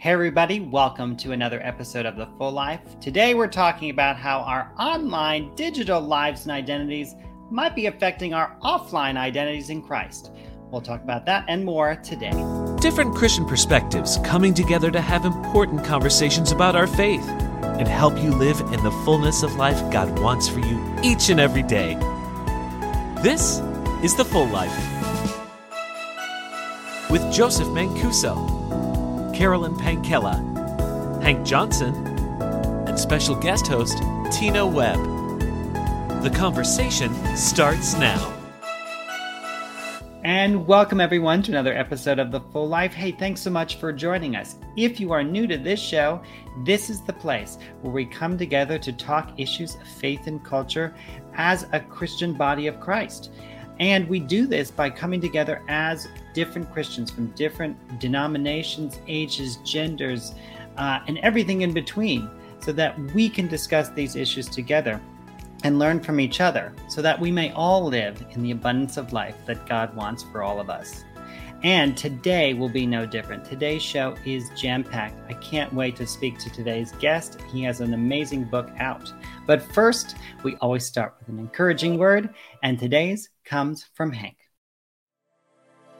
Hey, everybody, welcome to another episode of The Full Life. Today, we're talking about how our online digital lives and identities might be affecting our offline identities in Christ. We'll talk about that and more today. Different Christian perspectives coming together to have important conversations about our faith and help you live in the fullness of life God wants for you each and every day. This is The Full Life with Joseph Mancuso. Carolyn Pankella, Hank Johnson, and special guest host Tina Webb. The conversation starts now. And welcome everyone to another episode of The Full Life. Hey, thanks so much for joining us. If you are new to this show, this is the place where we come together to talk issues of faith and culture as a Christian body of Christ. And we do this by coming together as different Christians from different denominations, ages, genders, uh, and everything in between, so that we can discuss these issues together and learn from each other, so that we may all live in the abundance of life that God wants for all of us. And today will be no different. Today's show is jam packed. I can't wait to speak to today's guest. He has an amazing book out. But first, we always start with an encouraging word, and today's comes from Hank.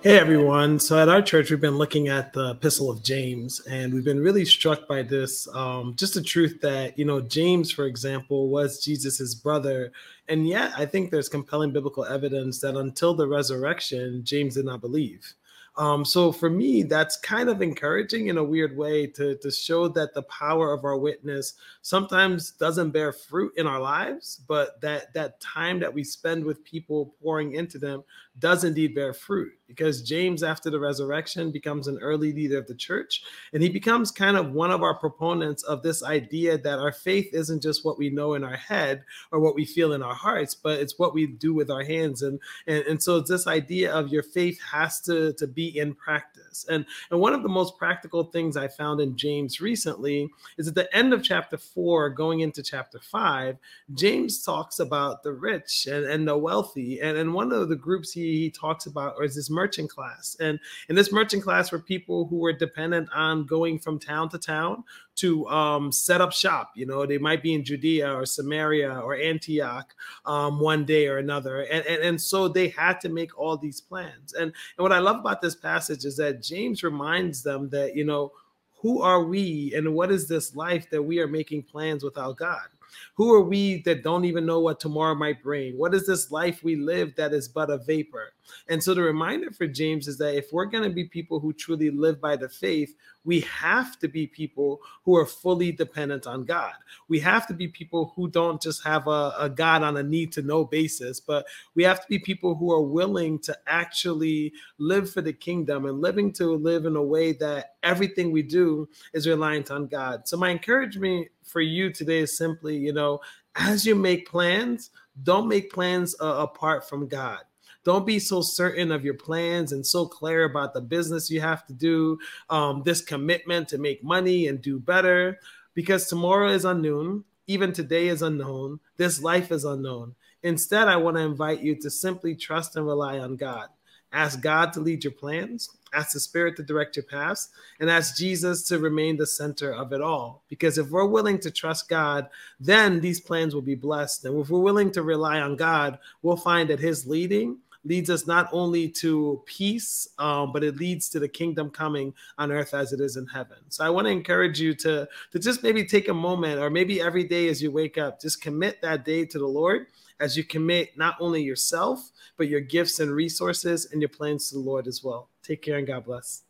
Hey everyone. So at our church, we've been looking at the Epistle of James, and we've been really struck by this. Um, just the truth that, you know, James, for example, was Jesus's brother. And yet, I think there's compelling biblical evidence that until the resurrection, James did not believe. Um, so for me, that's kind of encouraging in a weird way to, to show that the power of our witness sometimes doesn't bear fruit in our lives, but that that time that we spend with people pouring into them does indeed bear fruit because James, after the resurrection, becomes an early leader of the church. And he becomes kind of one of our proponents of this idea that our faith isn't just what we know in our head or what we feel in our hearts, but it's what we do with our hands. And, and, and so it's this idea of your faith has to, to be in practice. And, and one of the most practical things I found in James recently is at the end of chapter four, going into chapter five, James talks about the rich and, and the wealthy. And, and one of the groups he he, talks about or is this merchant class. And in this merchant class were people who were dependent on going from town to town to um, set up shop. You know, they might be in Judea or Samaria or Antioch um, one day or another. And, and, and so they had to make all these plans. And, and what I love about this passage is that James reminds them that, you know, who are we and what is this life that we are making plans without God? Who are we that don't even know what tomorrow might bring? What is this life we live that is but a vapor? And so the reminder for James is that if we're going to be people who truly live by the faith, we have to be people who are fully dependent on God. We have to be people who don't just have a, a God on a need to know basis, but we have to be people who are willing to actually live for the kingdom and living to live in a way that everything we do is reliant on God. So my encouragement for you today is simply, you know, as you make plans, don't make plans uh, apart from God don't be so certain of your plans and so clear about the business you have to do, um, this commitment to make money and do better, because tomorrow is unknown. Even today is unknown. This life is unknown. Instead, I want to invite you to simply trust and rely on God. Ask God to lead your plans, ask the Spirit to direct your paths, and ask Jesus to remain the center of it all. Because if we're willing to trust God, then these plans will be blessed. And if we're willing to rely on God, we'll find that His leading leads us not only to peace, um, but it leads to the kingdom coming on earth as it is in heaven. So I want to encourage you to, to just maybe take a moment, or maybe every day as you wake up, just commit that day to the Lord as you commit not only yourself, but your gifts and resources and your plans to the Lord as well. Take care and God bless.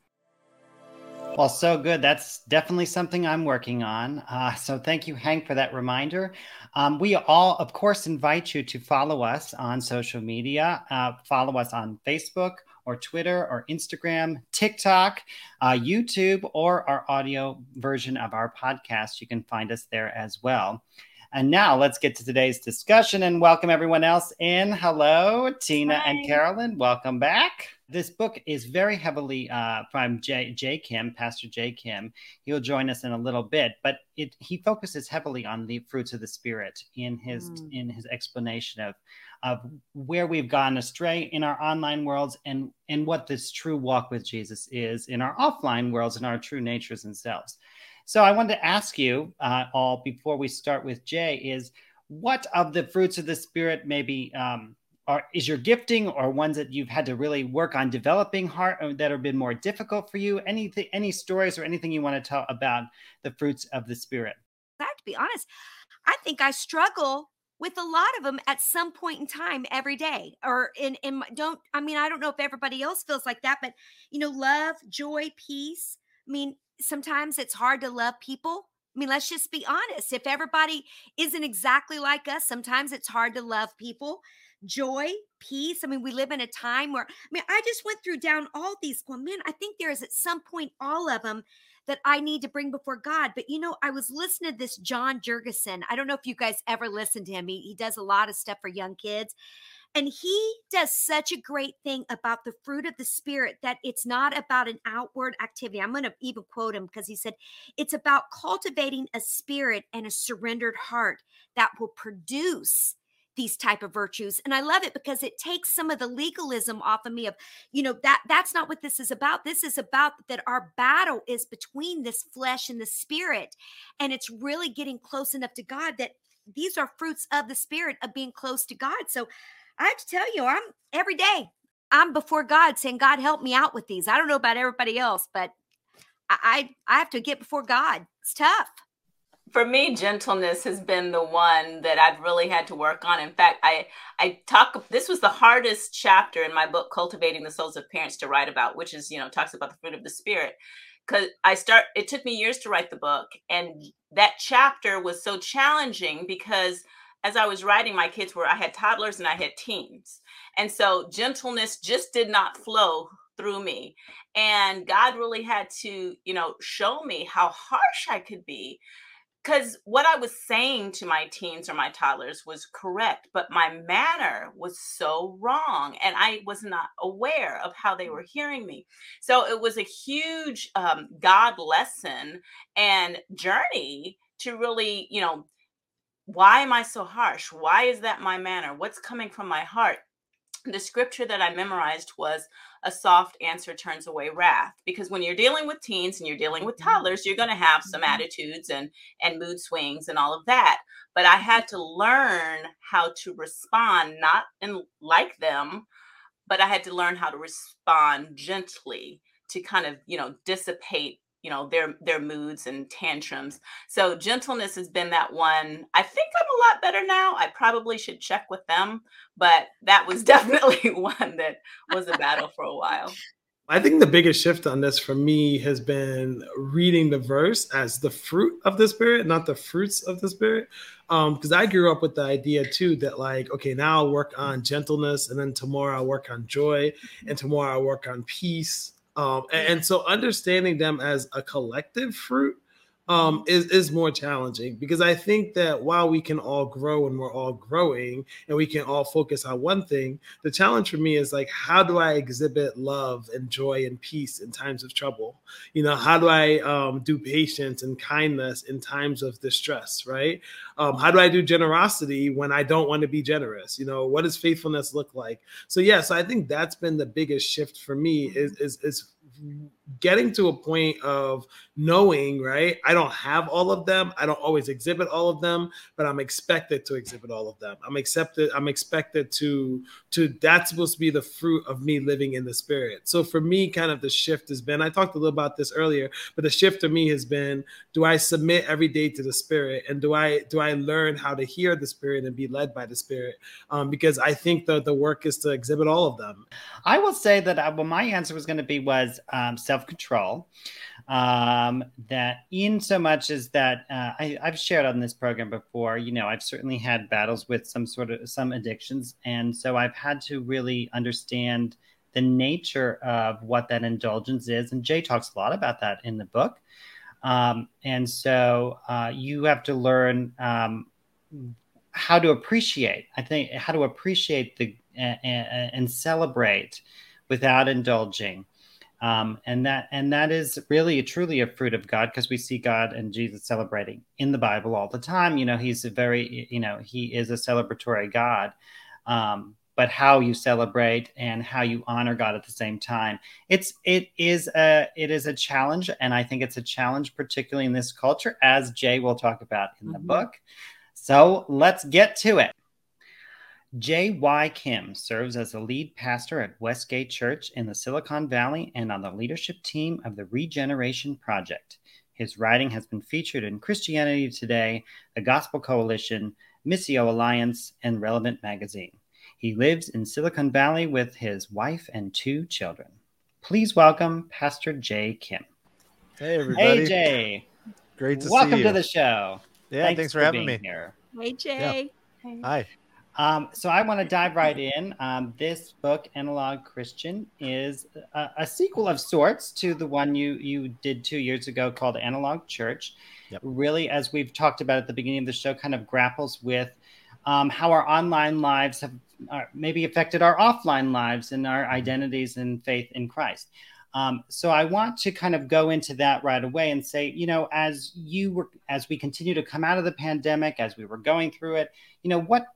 Well, so good. That's definitely something I'm working on. Uh, so thank you, Hank, for that reminder. Um, we all, of course, invite you to follow us on social media. Uh, follow us on Facebook or Twitter or Instagram, TikTok, uh, YouTube, or our audio version of our podcast. You can find us there as well. And now let's get to today's discussion and welcome everyone else in. Hello, Tina Hi. and Carolyn. Welcome back. This book is very heavily uh, from Jay, Jay Kim, Pastor Jay Kim. He'll join us in a little bit, but it, he focuses heavily on the fruits of the Spirit in his mm. in his explanation of of where we've gone astray in our online worlds and and what this true walk with Jesus is in our offline worlds and our true natures and selves. So I wanted to ask you uh, all before we start with Jay is what of the fruits of the spirit maybe um, are is your gifting or ones that you've had to really work on developing heart uh, that have been more difficult for you? Anything, any stories or anything you want to tell about the fruits of the spirit? I have to be honest. I think I struggle with a lot of them at some point in time every day or in in don't i mean i don't know if everybody else feels like that but you know love joy peace i mean sometimes it's hard to love people. I mean, let's just be honest. If everybody isn't exactly like us, sometimes it's hard to love people. Joy, peace. I mean, we live in a time where, I mean, I just went through down all these. Well, man, I think there is at some point all of them that I need to bring before God. But you know, I was listening to this John Jurgensen. I don't know if you guys ever listened to him. He, he does a lot of stuff for young kids. And he does such a great thing about the fruit of the spirit that it's not about an outward activity. I'm going to even quote him because he said it's about cultivating a spirit and a surrendered heart that will produce these type of virtues. And i love it because it takes some of the legalism off of me of you know that that's not what this is about. This is about that our battle is between this flesh and the spirit and it's really getting close enough to god that these are fruits of the spirit of being close to god. So I have to tell you, I'm every day I'm before God saying, God, help me out with these. I don't know about everybody else, but I I have to get before God. It's tough. For me, gentleness has been the one that I've really had to work on. In fact, I I talk this was the hardest chapter in my book, Cultivating the Souls of Parents, to write about, which is, you know, talks about the fruit of the spirit. Cause I start it took me years to write the book. And that chapter was so challenging because as I was writing, my kids were, I had toddlers and I had teens. And so gentleness just did not flow through me. And God really had to, you know, show me how harsh I could be. Because what I was saying to my teens or my toddlers was correct, but my manner was so wrong. And I was not aware of how they were hearing me. So it was a huge um, God lesson and journey to really, you know, why am I so harsh? Why is that my manner? What's coming from my heart? The scripture that I memorized was a soft answer turns away wrath because when you're dealing with teens and you're dealing with mm-hmm. toddlers you're going to have some mm-hmm. attitudes and and mood swings and all of that but i had to learn how to respond not in like them but i had to learn how to respond gently to kind of you know dissipate you know their their moods and tantrums. So gentleness has been that one. I think i'm a lot better now. I probably should check with them but that was definitely one that was a battle for a while. I think the biggest shift on this for me has been reading the verse as the fruit of the spirit, not the fruits of the spirit. Because um, I grew up with the idea too that, like, okay, now I'll work on gentleness, and then tomorrow I'll work on joy, and tomorrow I'll work on peace, um, and, and, so understanding them as a collective fruit um, is, is more challenging because I think that while we can all grow and we're all growing and we can all focus on one thing, the challenge for me is like, how do I exhibit love and joy and peace in times of trouble? You know, how do I um, do patience and kindness in times of distress, right? Um, how do I do generosity when I don't want to be generous? You know, what does faithfulness look like? So, yeah, so I think that's been the biggest shift for me is, is, is getting to a point of knowing, right? I don't have all of them. I don't always exhibit all of them, but I'm expected to exhibit all of them. I'm accepted. I'm expected to to. That's supposed to be the fruit of me living in the spirit. So for me, kind of the shift has been. I talked a little about this earlier, but the shift to me has been: Do I submit every day to the spirit, and do I do I learn how to hear the spirit and be led by the spirit? Um, because I think the the work is to exhibit all of them. I will say that uh, well, my answer was going to be was um, self control. Um, that in so much as that uh, I, I've shared on this program before, you know, I've certainly had battles with some sort of some addictions, and so I've had to really understand the nature of what that indulgence is. And Jay talks a lot about that in the book. Um, and so uh, you have to learn um, how to appreciate. I think how to appreciate the uh, and celebrate without indulging. Um, and that and that is really truly a fruit of God because we see God and Jesus celebrating in the Bible all the time. You know, He's a very you know He is a celebratory God. Um, but how you celebrate and how you honor God at the same time. It's it is a it is a challenge, and I think it's a challenge particularly in this culture, as Jay will talk about in the mm-hmm. book. So let's get to it. J.Y. Kim serves as the lead pastor at Westgate Church in the Silicon Valley and on the leadership team of the Regeneration Project. His writing has been featured in Christianity Today, the Gospel Coalition, Missio Alliance, and Relevant Magazine. He lives in Silicon Valley with his wife and two children. Please welcome Pastor Jay Kim. Hey, everybody. Hey, Jay. Great to welcome see you. Welcome to the show. Yeah, thanks, thanks for, for, having me here. Hey, Jay. Yeah. Hi. Um, so I want to dive right in. Um, this book, Analog Christian, is a, a, sequel of sorts to the one you you did two years ago called Analog Church. Yep. Really, as we've talked about at the beginning of the show, kind of grapples with um, how our online lives have uh, maybe affected our offline lives and our identities and faith in Christ. Um, so I want to kind of go into that right away and say, you know, as you were, as we continue to come out of the pandemic, as we were going through it, you know, what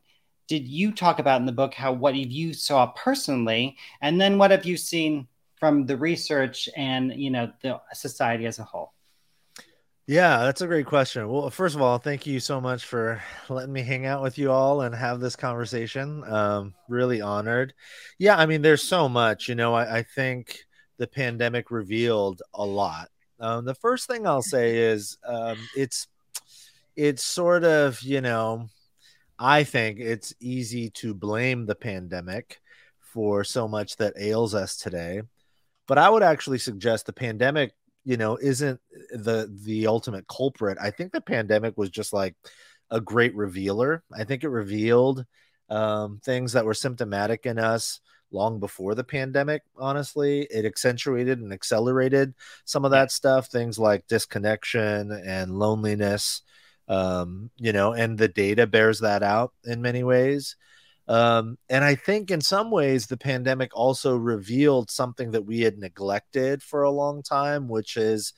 did you talk about in the book? How what you saw personally, and then what have you seen from the research and you know the society as a whole? Yeah, that's a great question. Well, first of all, thank you so much for letting me hang out with you all and have this conversation. Um, really honored. Yeah, I mean, there's so much. You know, I, I think the pandemic revealed a lot. Um, the first thing I'll say is um, it's it's sort of you know I think it's easy to blame the pandemic for so much that ails us today. But I would actually suggest the pandemic, you know, isn't the the ultimate culprit. I think the pandemic was just like a great revealer. I think it revealed um, things that were symptomatic in us long before the pandemic. Honestly, it accentuated and accelerated some of that stuff. Things like disconnection and loneliness um, you know, and the data bears that out in many ways. Um, and I think in some ways the pandemic also revealed something that we had neglected for a long time, which is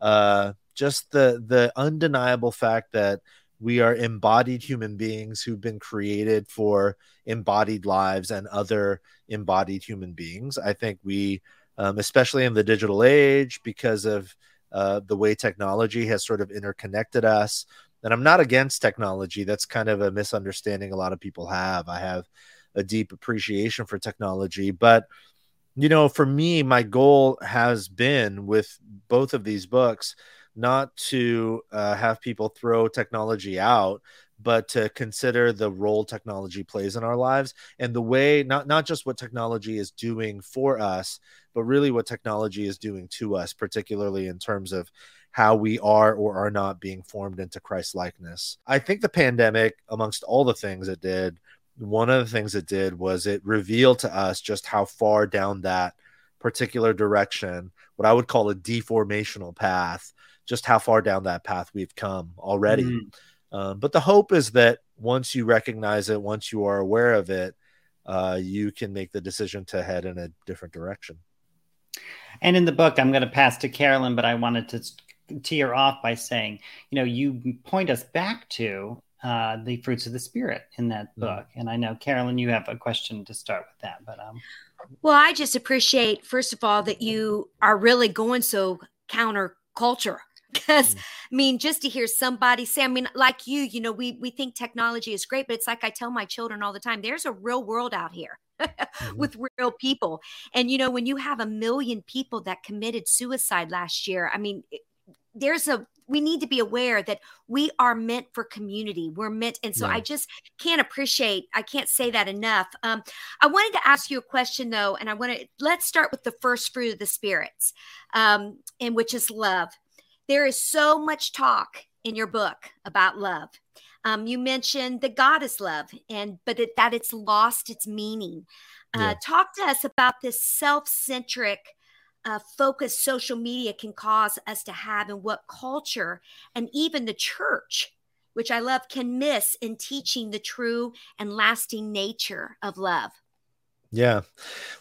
uh, just the the undeniable fact that we are embodied human beings who've been created for embodied lives and other embodied human beings. I think we, um, especially in the digital age, because of uh, the way technology has sort of interconnected us, and I'm not against technology. That's kind of a misunderstanding a lot of people have. I have a deep appreciation for technology, but you know, for me, my goal has been with both of these books not to uh, have people throw technology out, but to consider the role technology plays in our lives and the way not not just what technology is doing for us, but really what technology is doing to us, particularly in terms of how we are or are not being formed into Christ likeness. I think the pandemic, amongst all the things it did, one of the things it did was it revealed to us just how far down that particular direction, what I would call a deformational path, just how far down that path we've come already. Mm. Um, but the hope is that once you recognize it, once you are aware of it, uh, you can make the decision to head in a different direction. And in the book, I'm going to pass to Carolyn, but I wanted to tear off by saying, you know, you point us back to uh, the fruits of the spirit in that mm. book. And I know, Carolyn, you have a question to start with that, but um, well, I just appreciate, first of all, that you are really going so counterculture. Because mm. I mean, just to hear somebody say, I mean, like you, you know, we we think technology is great, but it's like I tell my children all the time: there's a real world out here. mm-hmm. with real people. And you know, when you have a million people that committed suicide last year, I mean, there's a we need to be aware that we are meant for community. We're meant and so yeah. i just can't appreciate i can't say that enough. Um, i wanted to ask you a question though and i want to let's start with the first fruit of the spirits um, and which is love. There is so much talk in your book about love. Um, you mentioned that god is love and but it, that it's lost its meaning. Uh, yeah. talk to us about this self-centric uh, focus social media can cause us to have and what culture and even the church which I love, can miss in teaching the true and lasting nature of love? Yeah.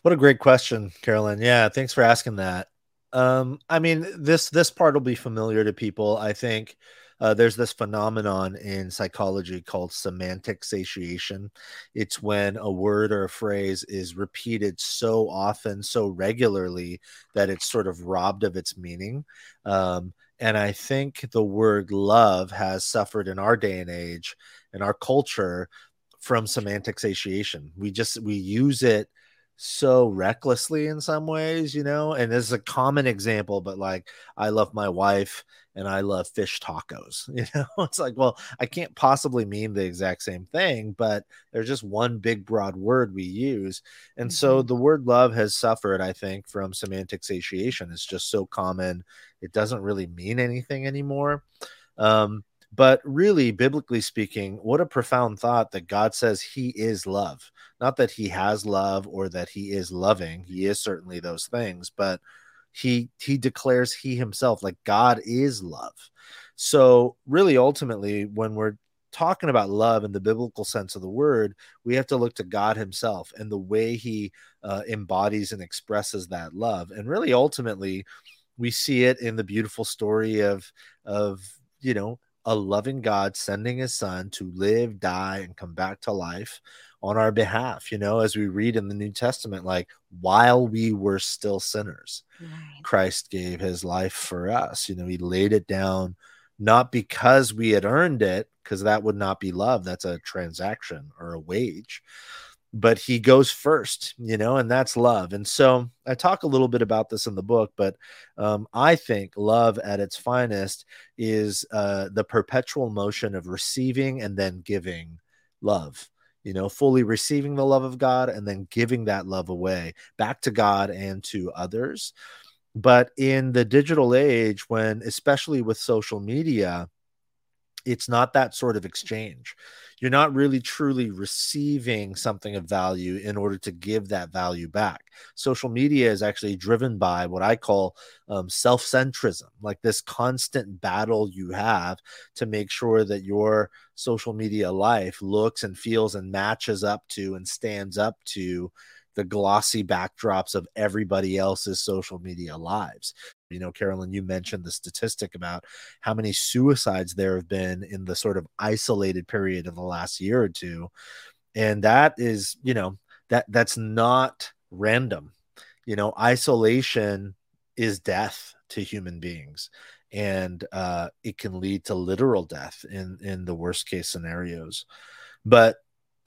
What a great question, Carolyn. Yeah, thanks for asking that. Um, I mean, this this part will be familiar to people. I think uh, there's this phenomenon in psychology called semantic satiation. It's when a word or a phrase is repeated so often, so regularly that it's sort of robbed of its meaning. Um, and I think the word love has suffered in our day and age, in our culture, from semantic satiation. We just we use it so recklessly in some ways, you know. And this is a common example, but like I love my wife and I love fish tacos. You know, it's like, well, I can't possibly mean the exact same thing, but there's just one big broad word we use. And mm-hmm. so the word love has suffered, I think, from semantic satiation. It's just so common, it doesn't really mean anything anymore. Um, but really, biblically speaking, what a profound thought that God says He is love. Not that He has love or that He is loving. He is certainly those things, but He He declares He Himself like God is love. So, really, ultimately, when we're talking about love in the biblical sense of the word, we have to look to God Himself and the way He uh, embodies and expresses that love. And really, ultimately, we see it in the beautiful story of of you know a loving God sending his son to live, die, and come back to life on our behalf. You know, as we read in the New Testament, like while we were still sinners, right. Christ gave his life for us. You know, he laid it down not because we had earned it, because that would not be love. That's a transaction or a wage but he goes first, you know, and that's love. And so I talk a little bit about this in the book, but um, I think love at its finest is uh, the perpetual motion of receiving and then giving love, you know, fully receiving the love of God and then giving that love away back to God and to others. But in the digital age, when especially with social media, it's not that sort of exchange you're not really truly receiving something of value in order to give that value back. Social media is actually driven by what I call um, self centrism, like this constant battle you have to make sure that your social media life looks and feels and matches up to and stands up to the glossy backdrops of everybody else's social media lives. You know, Carolyn, you mentioned the statistic about how many suicides there have been in the sort of isolated period of the last year or two. And that is, you know, that that's not random. You know, isolation is death to human beings and uh, it can lead to literal death in in the worst case scenarios but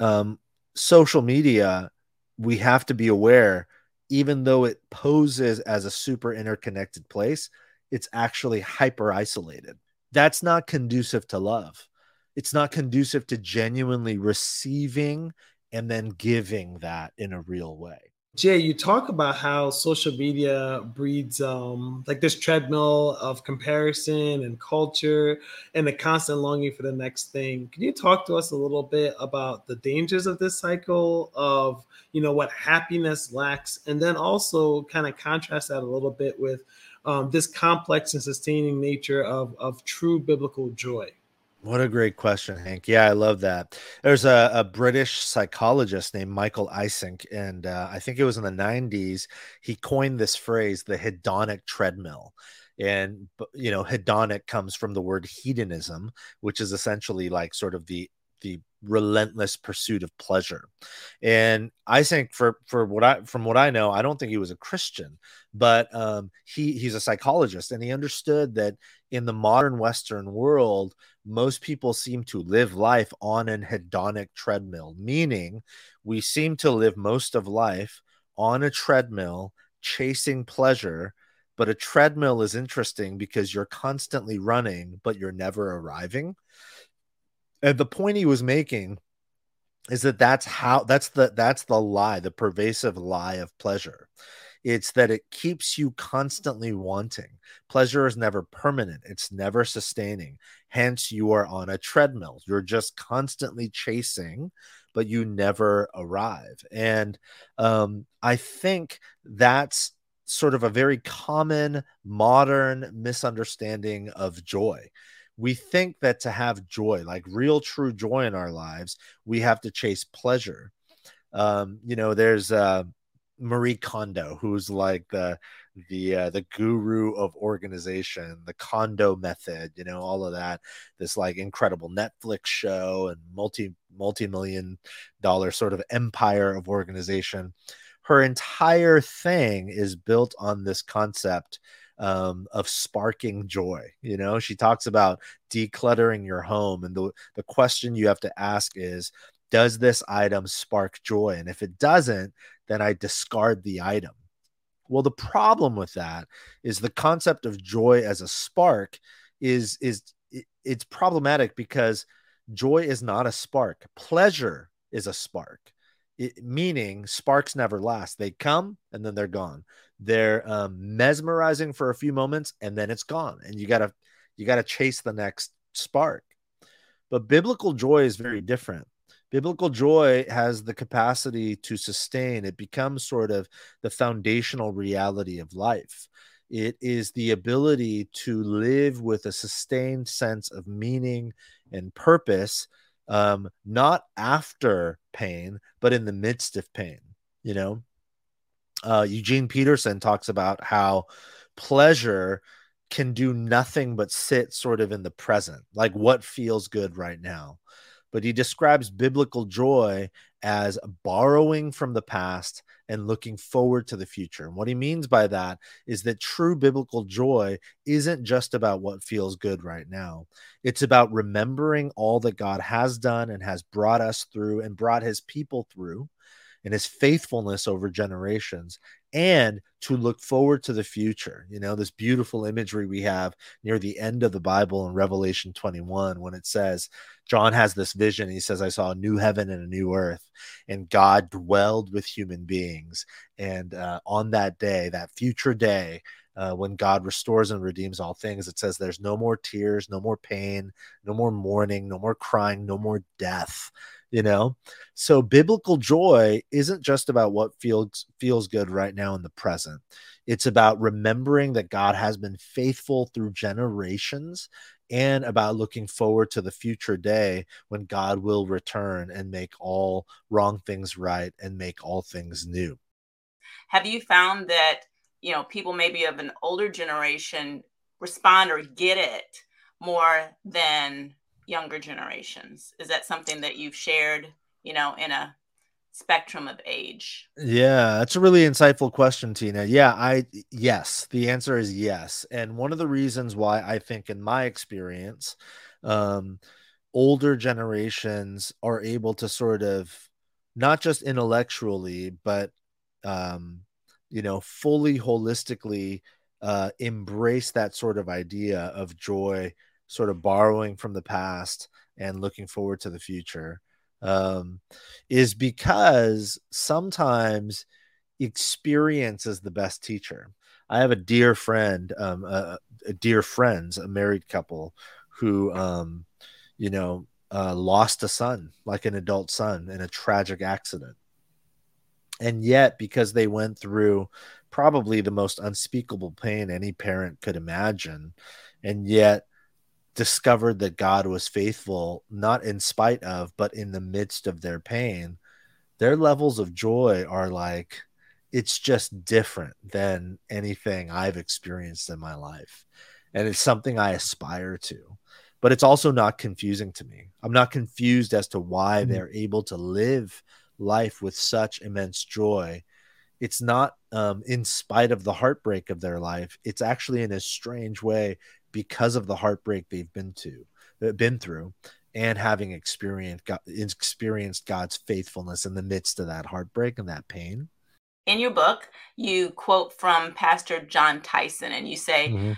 um, social media we have to be aware even though it poses as a super interconnected place, it's actually hyper isolated. That's not conducive to love. It's not conducive to genuinely receiving and then giving that in a real way. Jay, you talk about how social media breeds um, like this treadmill of comparison and culture and the constant longing for the next thing. Can you talk to us a little bit about the dangers of this cycle of, you know, what happiness lacks, and then also kind of contrast that a little bit with um, this complex and sustaining nature of, of true biblical joy? What a great question, Hank. Yeah, I love that. There's a, a British psychologist named Michael Eysenck, and uh, I think it was in the 90s. He coined this phrase, the hedonic treadmill. And, you know, hedonic comes from the word hedonism, which is essentially like sort of the the relentless pursuit of pleasure. And I think for for what I from what I know, I don't think he was a Christian, but um, he he's a psychologist, and he understood that in the modern Western world, most people seem to live life on an hedonic treadmill, meaning we seem to live most of life on a treadmill chasing pleasure. But a treadmill is interesting because you're constantly running, but you're never arriving. And the point he was making is that that's how that's the that's the lie, the pervasive lie of pleasure. It's that it keeps you constantly wanting. Pleasure is never permanent, it's never sustaining. Hence, you are on a treadmill. You're just constantly chasing, but you never arrive. And um, I think that's sort of a very common modern misunderstanding of joy we think that to have joy, like real true joy in our lives, we have to chase pleasure. Um, you know, there's uh, Marie Kondo, who's like the the uh, the guru of organization, the Kondo method, you know, all of that. This like incredible Netflix show and multi multi million dollar sort of empire of organization. Her entire thing is built on this concept um, of sparking joy. You know, she talks about decluttering your home, and the the question you have to ask is, does this item spark joy? And if it doesn't, then I discard the item. Well, the problem with that is the concept of joy as a spark is is it's problematic because joy is not a spark. Pleasure is a spark. It, meaning sparks never last. They come and then they're gone. They're um, mesmerizing for a few moments and then it's gone. And you gotta you gotta chase the next spark. But biblical joy is very different biblical joy has the capacity to sustain. It becomes sort of the foundational reality of life. It is the ability to live with a sustained sense of meaning and purpose um, not after pain but in the midst of pain you know? Uh, eugene peterson talks about how pleasure can do nothing but sit sort of in the present like what feels good right now but he describes biblical joy as borrowing from the past and looking forward to the future. And what he means by that is that true biblical joy isn't just about what feels good right now, it's about remembering all that God has done and has brought us through and brought his people through and his faithfulness over generations and to look forward to the future. You know, this beautiful imagery we have near the end of the Bible in Revelation 21 when it says, John has this vision. He says, I saw a new heaven and a new earth, and God dwelled with human beings. And uh, on that day, that future day, uh, when God restores and redeems all things, it says there's no more tears, no more pain, no more mourning, no more crying, no more death you know? So biblical joy isn't just about what feels feels good right now in the present. It's about remembering that god has been faithful through generations and about looking forward to the future day when god will return and make all wrong things right and make all things new. Have you found that you know people maybe of an older generation respond or get it more than younger generations? Is that something that you've shared, you know, in a spectrum of age? Yeah, that's a really insightful question, Tina. Yeah, I yes, the answer is yes. And one of the reasons why I think in my experience um older generations are able to sort of not just intellectually but um you know fully holistically uh embrace that sort of idea of joy sort of borrowing from the past and looking forward to the future um, is because sometimes experience is the best teacher. I have a dear friend, um, a, a dear friends, a married couple who, um, you know, uh, lost a son, like an adult son, in a tragic accident. And yet, because they went through probably the most unspeakable pain any parent could imagine, and yet discovered that God was faithful, not in spite of, but in the midst of their pain, their levels of joy are like, it's just different than anything I've experienced in my life. And it's something I aspire to. But it's also not confusing to me. I'm not confused as to why mm-hmm. they're able to live life with such immense joy. It's not um, in spite of the heartbreak of their life. It's actually in a strange way because of the heartbreak they've been to uh, been through and having experienced experienced God's faithfulness in the midst of that heartbreak and that pain. In your book, you quote from Pastor Jon Tyson and you say mm-hmm.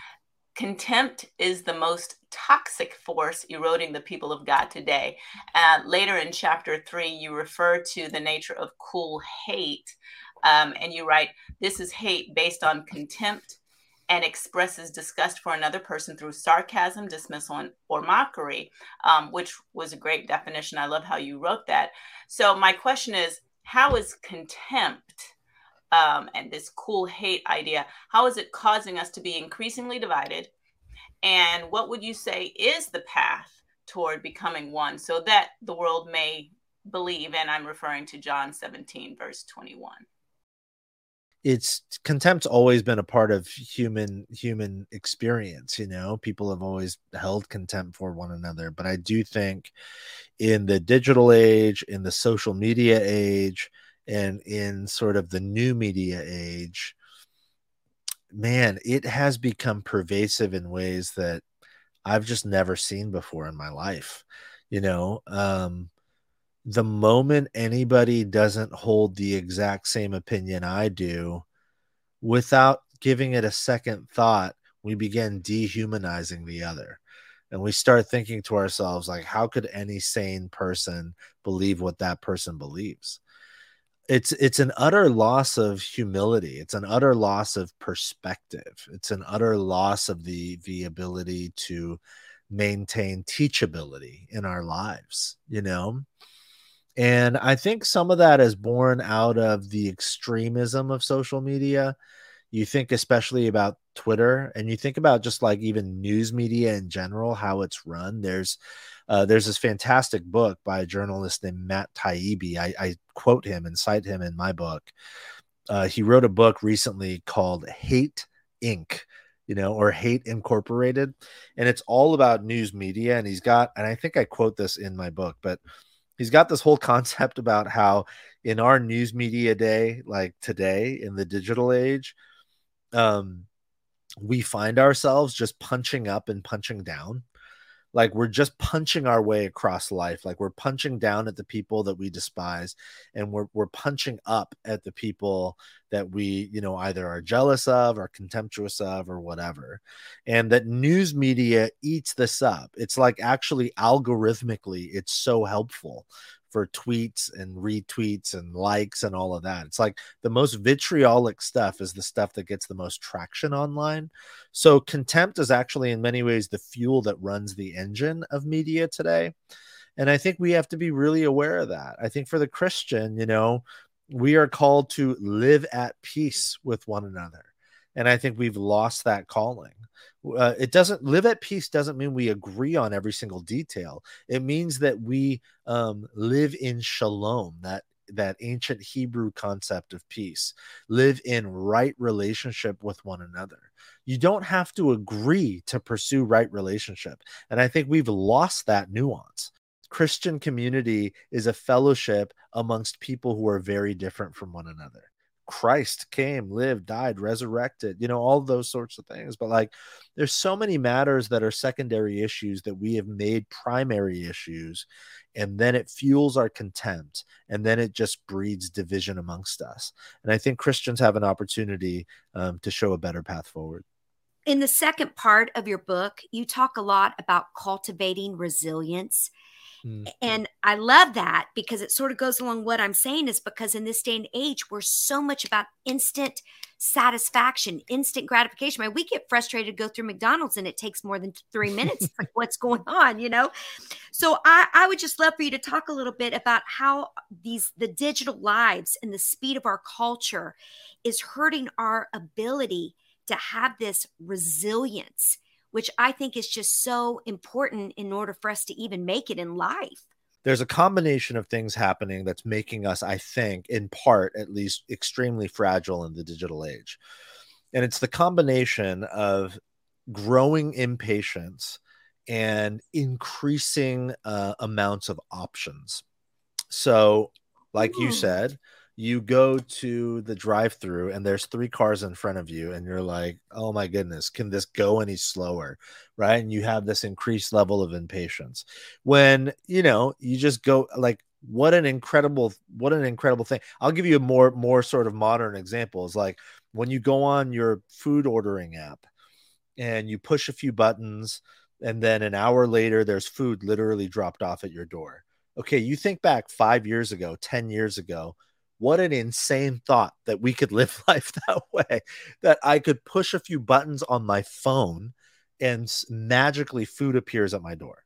contempt is the most toxic force eroding the people of God today. Uh, later in chapter 3 you refer to the nature of cool hate um, and you write this is hate based on contempt and expresses disgust for another person through sarcasm, dismissal, or mockery, um, which was a great definition. I love how you wrote that. So, my question is how is contempt um, and this cool hate idea, how is it causing us to be increasingly divided And what would you say is the path toward becoming one so that the world may believe? And I'm referring to John 17, verse 21 it's contempt's always been a part of human human experience you know? People have always held contempt for one another but i do think in the digital age in the social media age and in sort of the new media age man it has become pervasive in ways that i've just never seen before in my life you know? Um the moment anybody doesn't hold the exact same opinion I do, without giving it a second thought, we begin dehumanizing the other. And we start thinking to ourselves, like, how could any sane person believe what that person believes? It's it's an utter loss of humility. It's an utter loss of perspective. It's an utter loss of the the ability to maintain teachability in our lives, you know? And I think some of that is born out of the extremism of social media. You think especially about Twitter and you think about just like even news media in general, how it's run. There's uh, there's this fantastic book by a journalist named Matt Taibbi. I, I quote him and cite him in my book. Uh, he wrote a book recently called Hate Inc you know, or Hate Incorporated. And it's all about news media. And he's got, and I think I quote this in my book, but he's got this whole concept about how in our news media day like today in the digital age um we find ourselves just punching up and punching down like we're just punching our way across life like we're punching down at the people that we despise and we're, we're punching up at the people that we you know either are jealous of or contemptuous of or whatever and that news media eats this up. It's like actually algorithmically it's so helpful for tweets and retweets and likes and all of that. It's like the most vitriolic stuff is the stuff that gets the most traction online. So contempt is actually in many ways the fuel that runs the engine of media today. And I think we have to be really aware of that. I think for the Christian, you know, we are called to live at peace with one another. And I think we've lost that calling uh, it doesn't live at peace doesn't mean we agree on every single detail. It means that we um, live in shalom that that ancient hebrew concept of peace. Live in right relationship with one another. You don't have to agree to pursue right relationship and i think we've lost that nuance. Christian community is a fellowship amongst people who are very different from one another Christ came, lived, died, resurrected, you know, all those sorts of things. But like, there's so many matters that are secondary issues that we have made primary issues. And then it fuels our contempt. And then it just breeds division amongst us. And I think Christians have an opportunity um, to show a better path forward. In the second part of your book, you talk a lot about cultivating resilience Mm. And I love that because it sort of goes along what I'm saying is because in this day and age, we're so much about instant satisfaction, instant gratification. I mean, we get frustrated, go through McDonald's, and it takes more than three minutes. like, what's going on, you know? So I, I would just love for you to talk a little bit about how these the digital lives and the speed of our culture is hurting our ability to have this resilience which I think is just so important in order for us to even make it in life. There's a combination of things happening that's making us, I think, in part at least, extremely fragile in the digital age. And it's the combination of growing impatience and increasing uh, amounts of options. So, like you said, you go to the drive through and there's three cars in front of you and you're like oh my goodness can this go any slower? Right? And you have this increased level of impatience. When you know you just go like what an incredible what an incredible thing. I'll give you a more more sort of modern example is like when you go on your food ordering app and you push a few buttons and then an hour later there's food literally dropped off at your door. Okay you think back 5 years ago 10 years ago what an insane thought that we could live life that way that i could push a few buttons on my phone and magically food appears at my door.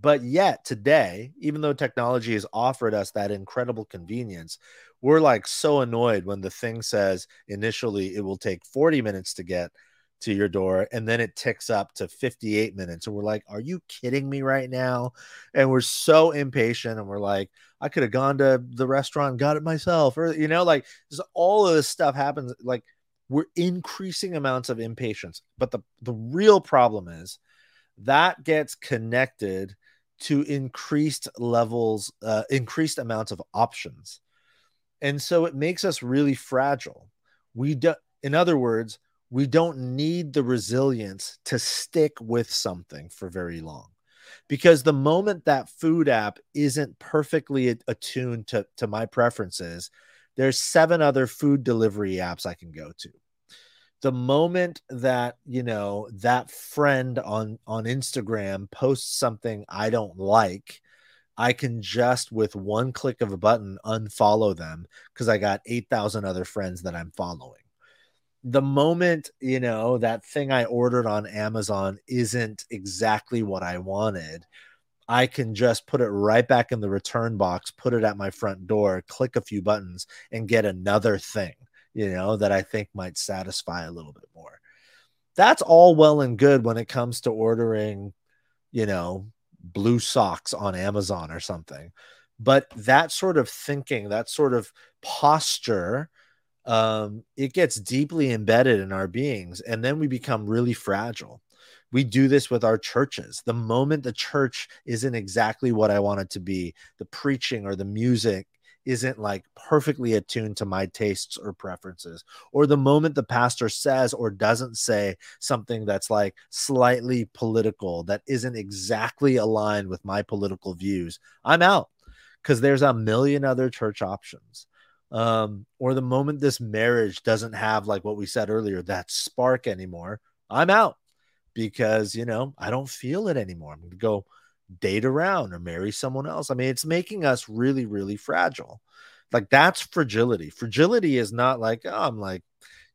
But yet today even though technology has offered us that incredible convenience we're like so annoyed when the thing says initially it will take 40 minutes to get to your door and then it ticks up to 58 minutes and we're like are you kidding me right now? And we're so impatient and we're like i could have gone to the restaurant got it myself or you know like all of this stuff happens like we're increasing amounts of impatience but the the real problem is that gets connected to increased levels uh, increased amounts of options. And so it makes us really fragile. We do in other words we don't need the resilience to stick with something for very long. Because the moment that food app isn't perfectly attuned to, to my preferences there's seven other food delivery apps i can go to. The moment that you know that friend on on instagram posts something i don't like i can just with one click of a button unfollow them because i got 8000 other friends that i'm following the moment you know that thing i ordered on amazon isn't exactly what i wanted i can just put it right back in the return box put it at my front door click a few buttons and get another thing you know that i think might satisfy a little bit more. That's all well and good when it comes to ordering you know blue socks on amazon or something but that sort of thinking that sort of posture um, it gets deeply embedded in our beings, and then we become really fragile. We do this with our churches. The moment the church isn't exactly what I want it to be, the preaching or the music isn't like perfectly attuned to my tastes or preferences, or the moment the pastor says or doesn't say something that's like slightly political that isn't exactly aligned with my political views, I'm out because there's a million other church options um, or the moment this marriage doesn't have like what we said earlier that spark anymore i'm out. Because you know i don't feel it anymore. I'm going to go date around or marry someone else. I mean it's making us really really fragile. Like that's fragility. Fragility is not like oh, i'm like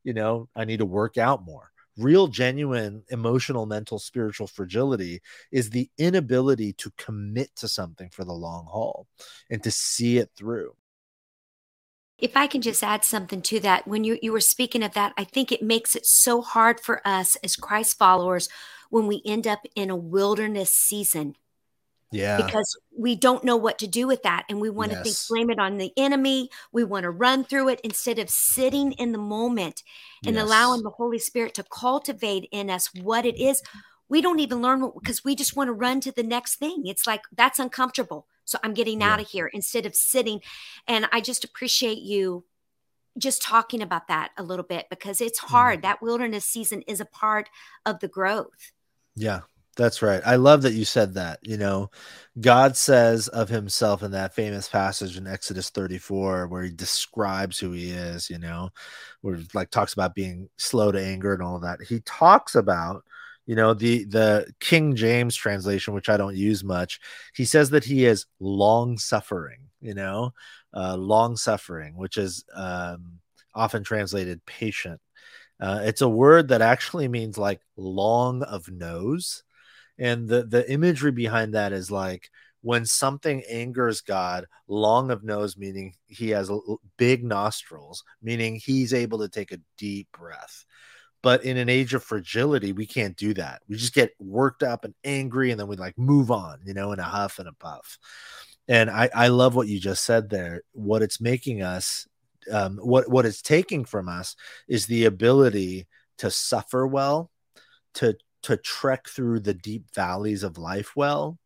you know i need to work out more. Real genuine emotional mental spiritual fragility is the inability to commit to something for the long haul and to see it through if I can just add something to that, when you, you were speaking of that, I think it makes it so hard for us as Christ followers when we end up in a wilderness season. Yeah. Because we don't know what to do with that. And we want yes. to think, blame it on the enemy. We want to run through it instead of sitting in the moment and yes. allowing the Holy Spirit to cultivate in us what it is. We don't even learn because we just want to run to the next thing. It's like that's uncomfortable. So I'm getting yeah. out of here instead of sitting. And I just appreciate you just talking about that a little bit because it's hard. Mm. That wilderness season is a part of the growth. Yeah, that's right. I love that you said that. You know, God says of himself in that famous passage in Exodus 34 where he describes who he is, you know, where like talks about being slow to anger and all of that. He talks about you know the the king james translation which i don't use much he says that he is long suffering you know uh, long suffering which is um, often translated patient uh, it's a word that actually means like long of nose and the the imagery behind that is like when something angers God, long of nose, meaning he has big nostrils, meaning he's able to take a deep breath. But in an age of fragility, we can't do that. We just get worked up and angry, and then we like move on, you know, in a huff and a puff. And I, I love what you just said there. What it's making us, um, what what it's taking from us is the ability to suffer well, to to trek through the deep valleys of life well.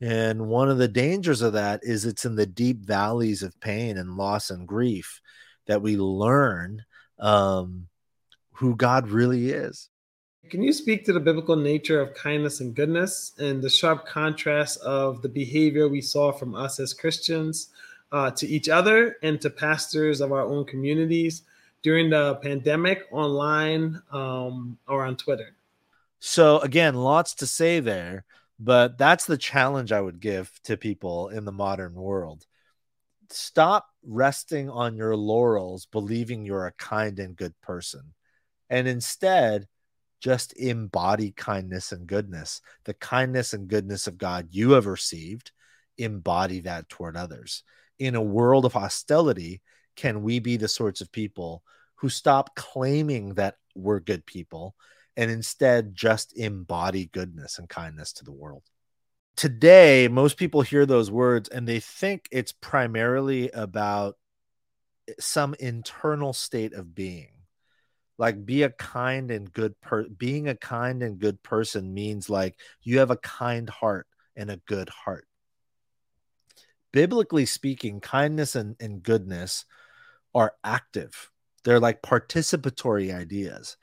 And one of the dangers of that is it's in the deep valleys of pain and loss and grief that we learn um, who God really is. Can you speak to the biblical nature of kindness and goodness and the sharp contrast of the behavior we saw from us as Christians uh, to each other and to pastors of our own communities during the pandemic online um, or on Twitter? So, again, lots to say there, but that's the challenge I would give to people in the modern world. Stop resting on your laurels, believing you're a kind and good person and instead just embody kindness and goodness. The kindness and goodness of God you have received, embody that toward others. In a world of hostility, can we be the sorts of people who stop claiming that we're good people and instead just embody goodness and kindness to the world. Today, most people hear those words and they think it's primarily about some internal state of being. Like be a kind and good per being a kind and good person means like you have a kind heart and a good heart. Biblically speaking, kindness and, and goodness are active. They're like participatory ideas.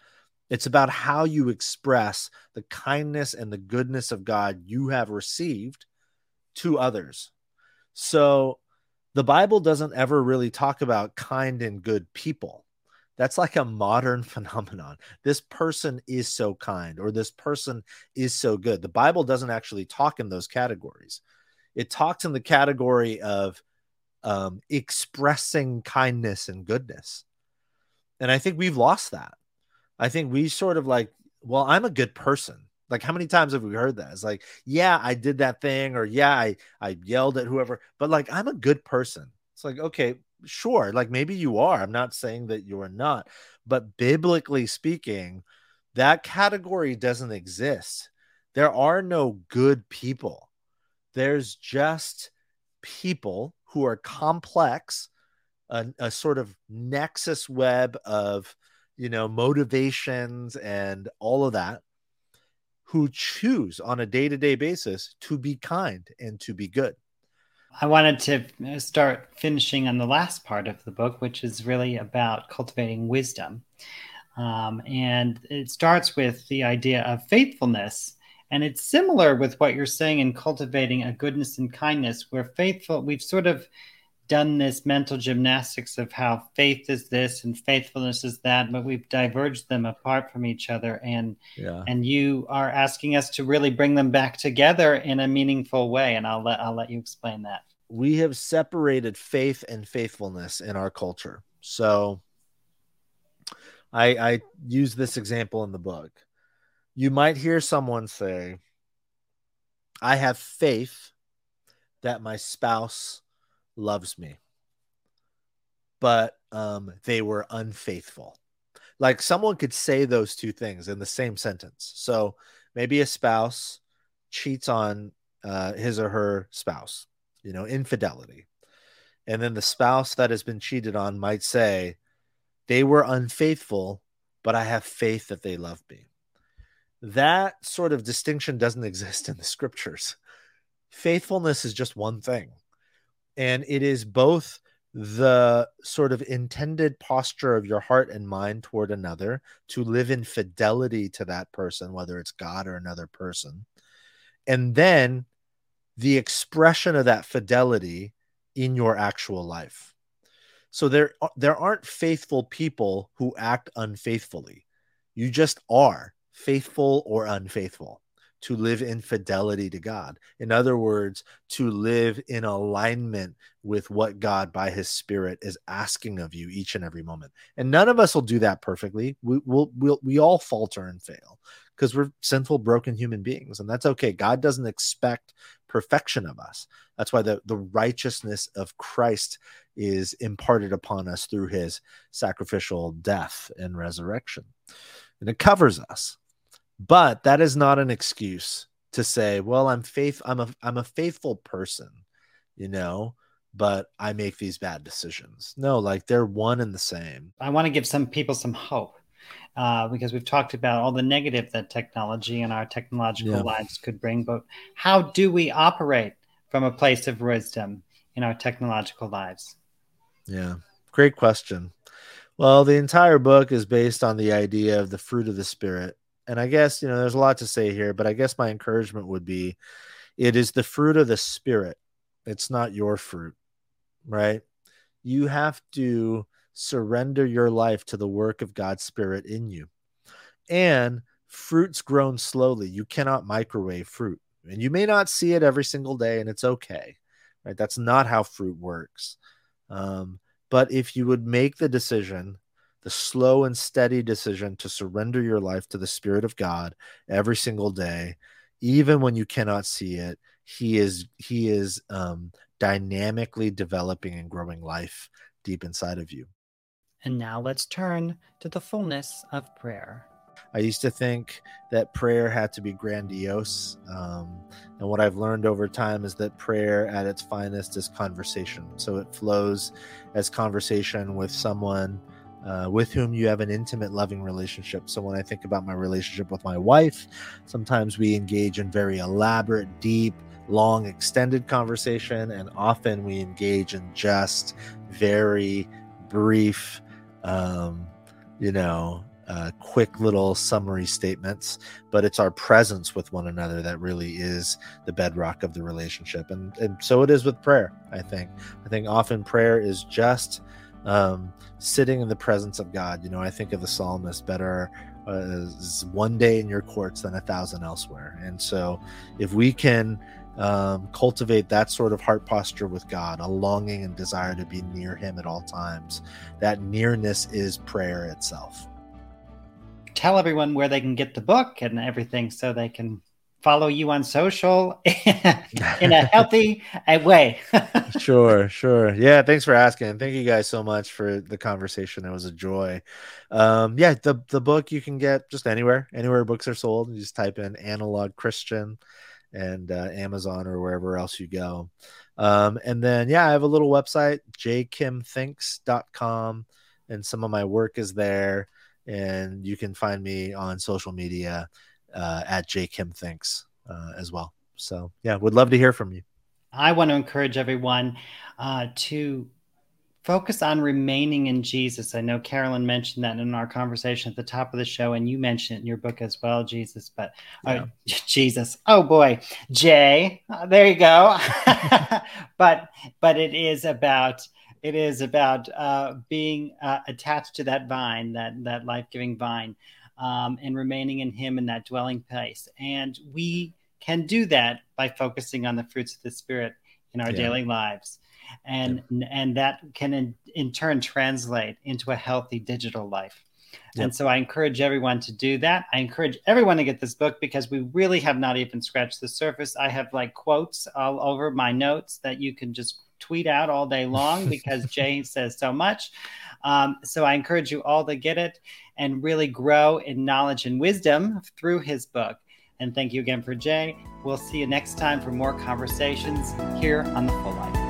It's about how you express the kindness and the goodness of God you have received to others. So the Bible doesn't ever really talk about kind and good people. That's like a modern phenomenon. This person is so kind or this person is so good. The Bible doesn't actually talk in those categories. It talks in the category of um, expressing kindness and goodness. And I think we've lost that. I think we sort of like, well, I'm a good person. Like, how many times have we heard that? It's like, yeah, I did that thing, or yeah, I, I yelled at whoever, but like, I'm a good person. It's like, okay, sure. Like, maybe you are. I'm not saying that you are not, but biblically speaking, that category doesn't exist. There are no good people, there's just people who are complex, a, a sort of nexus web of you know, motivations and all of that, who choose on a day to day basis to be kind and to be good. I wanted to uh, start finishing on the last part of the book, which is really about cultivating wisdom. Um, and it starts with the idea of faithfulness. And it's similar with what you're saying in cultivating a goodness and kindness, where faithful, we've sort of done this mental gymnastics of how faith is this and faithfulness is that, but we've diverged them apart from each other. And yeah. and you are asking us to really bring them back together in a meaningful way. And I'll let I'll let you explain that. We have separated faith and faithfulness in our culture. So I, I use this example in the book. You might hear someone say, I have faith that my spouse loves me, but um, they were unfaithful. Like someone could say those two things in the same sentence. So maybe a spouse cheats on uh, his or her spouse, you know, infidelity. And then the spouse that has been cheated on might say, they were unfaithful, but I have faith that they love me. That sort of distinction doesn't exist in the scriptures. Faithfulness is just one thing and it is both the sort of intended posture of your heart and mind toward another to live in fidelity to that person, whether it's God or another person, and then the expression of that fidelity in your actual life. So there, there aren't faithful people who act unfaithfully. You just are faithful or unfaithful to live in fidelity to God. In other words, to live in alignment with what God by his spirit is asking of you each and every moment. And none of us will do that perfectly. We will we'll, we all falter and fail because we're sinful broken human beings and that's okay. God doesn't expect perfection of us. That's why the the righteousness of Christ is imparted upon us through his sacrificial death and resurrection. And it covers us but that is not an excuse to say, well, I'm faith I'm a I'm a faithful person, you know, but I make these bad decisions. No, like they're one and the same. I want to give some people some hope. Uh, because we've talked about all the negative that technology and our technological yeah. lives could bring, but how do we operate from a place of wisdom in our technological lives? Yeah, great question. Well, the entire book is based on the idea of the fruit of the spirit and I guess, you know, there's a lot to say here, but I guess my encouragement would be it is the fruit of the spirit. It's not your fruit, right? You have to surrender your life to the work of God's spirit in you. And fruit's grown slowly. You cannot microwave fruit. And you may not see it every single day, and it's okay. Right? That's not how fruit works. Um, but if you would make the decision the slow and steady decision to surrender your life to the Spirit of God every single day, even when you cannot see it. He is he is um, dynamically developing and growing life deep inside of you. And now let's turn to the fullness of prayer. I used to think that prayer had to be grandiose. Um, and what I've learned over time is that prayer at its finest is conversation. So it flows as conversation with someone uh, with whom you have an intimate, loving relationship. So when I think about my relationship with my wife, sometimes we engage in very elaborate, deep, long, extended conversation, and often we engage in just very brief, um, you know, uh, quick little summary statements, but it's our presence with one another that really is the bedrock of the relationship. And, and so it is with prayer, I think. I think often prayer is just um, sitting in the presence of God. You know, I think of the psalmist better uh, is one day in your courts than a thousand elsewhere. And so if we can um, cultivate that sort of heart posture with God, a longing and desire to be near Him at all times, that nearness is prayer itself tell everyone where they can get the book and everything so they can follow you on social in a healthy way. sure, sure. Yeah, thanks for asking. Thank you guys so much for the conversation. It was a joy. Um, yeah, the the book you can get just anywhere, anywhere books are sold. You just type in analog Christian and uh, Amazon or wherever else you go. Um, and then yeah, I have a little website, jaykimthinks.com, and some of my work is there and you can find me on social media uh, at jaykimthinks uh, as well. So yeah, would love to hear from you. I want to encourage everyone uh, to focus on remaining in Jesus. I know Carolyn mentioned that in our conversation at the top of the show, and you mentioned it in your book as well, Jesus. But uh, yeah. Jesus, oh boy, Jay, uh, there you go. but but it is about it is about uh, being uh, attached to that vine, that that life giving vine, um, and remaining in Him in that dwelling place. And we can do that by focusing on the fruits of the Spirit in our yeah. daily lives, and yeah. and that can in, in turn translate into a healthy digital life. Yep. And so I encourage everyone to do that. I encourage everyone to get this book because we really have not even scratched the surface. I have like quotes all over my notes that you can just tweet out all day long because Jay says so much. Um, so I encourage you all to get it and really grow in knowledge and wisdom through his book. And thank you again for Jay. We'll see you next time for more conversations here on The Full Life.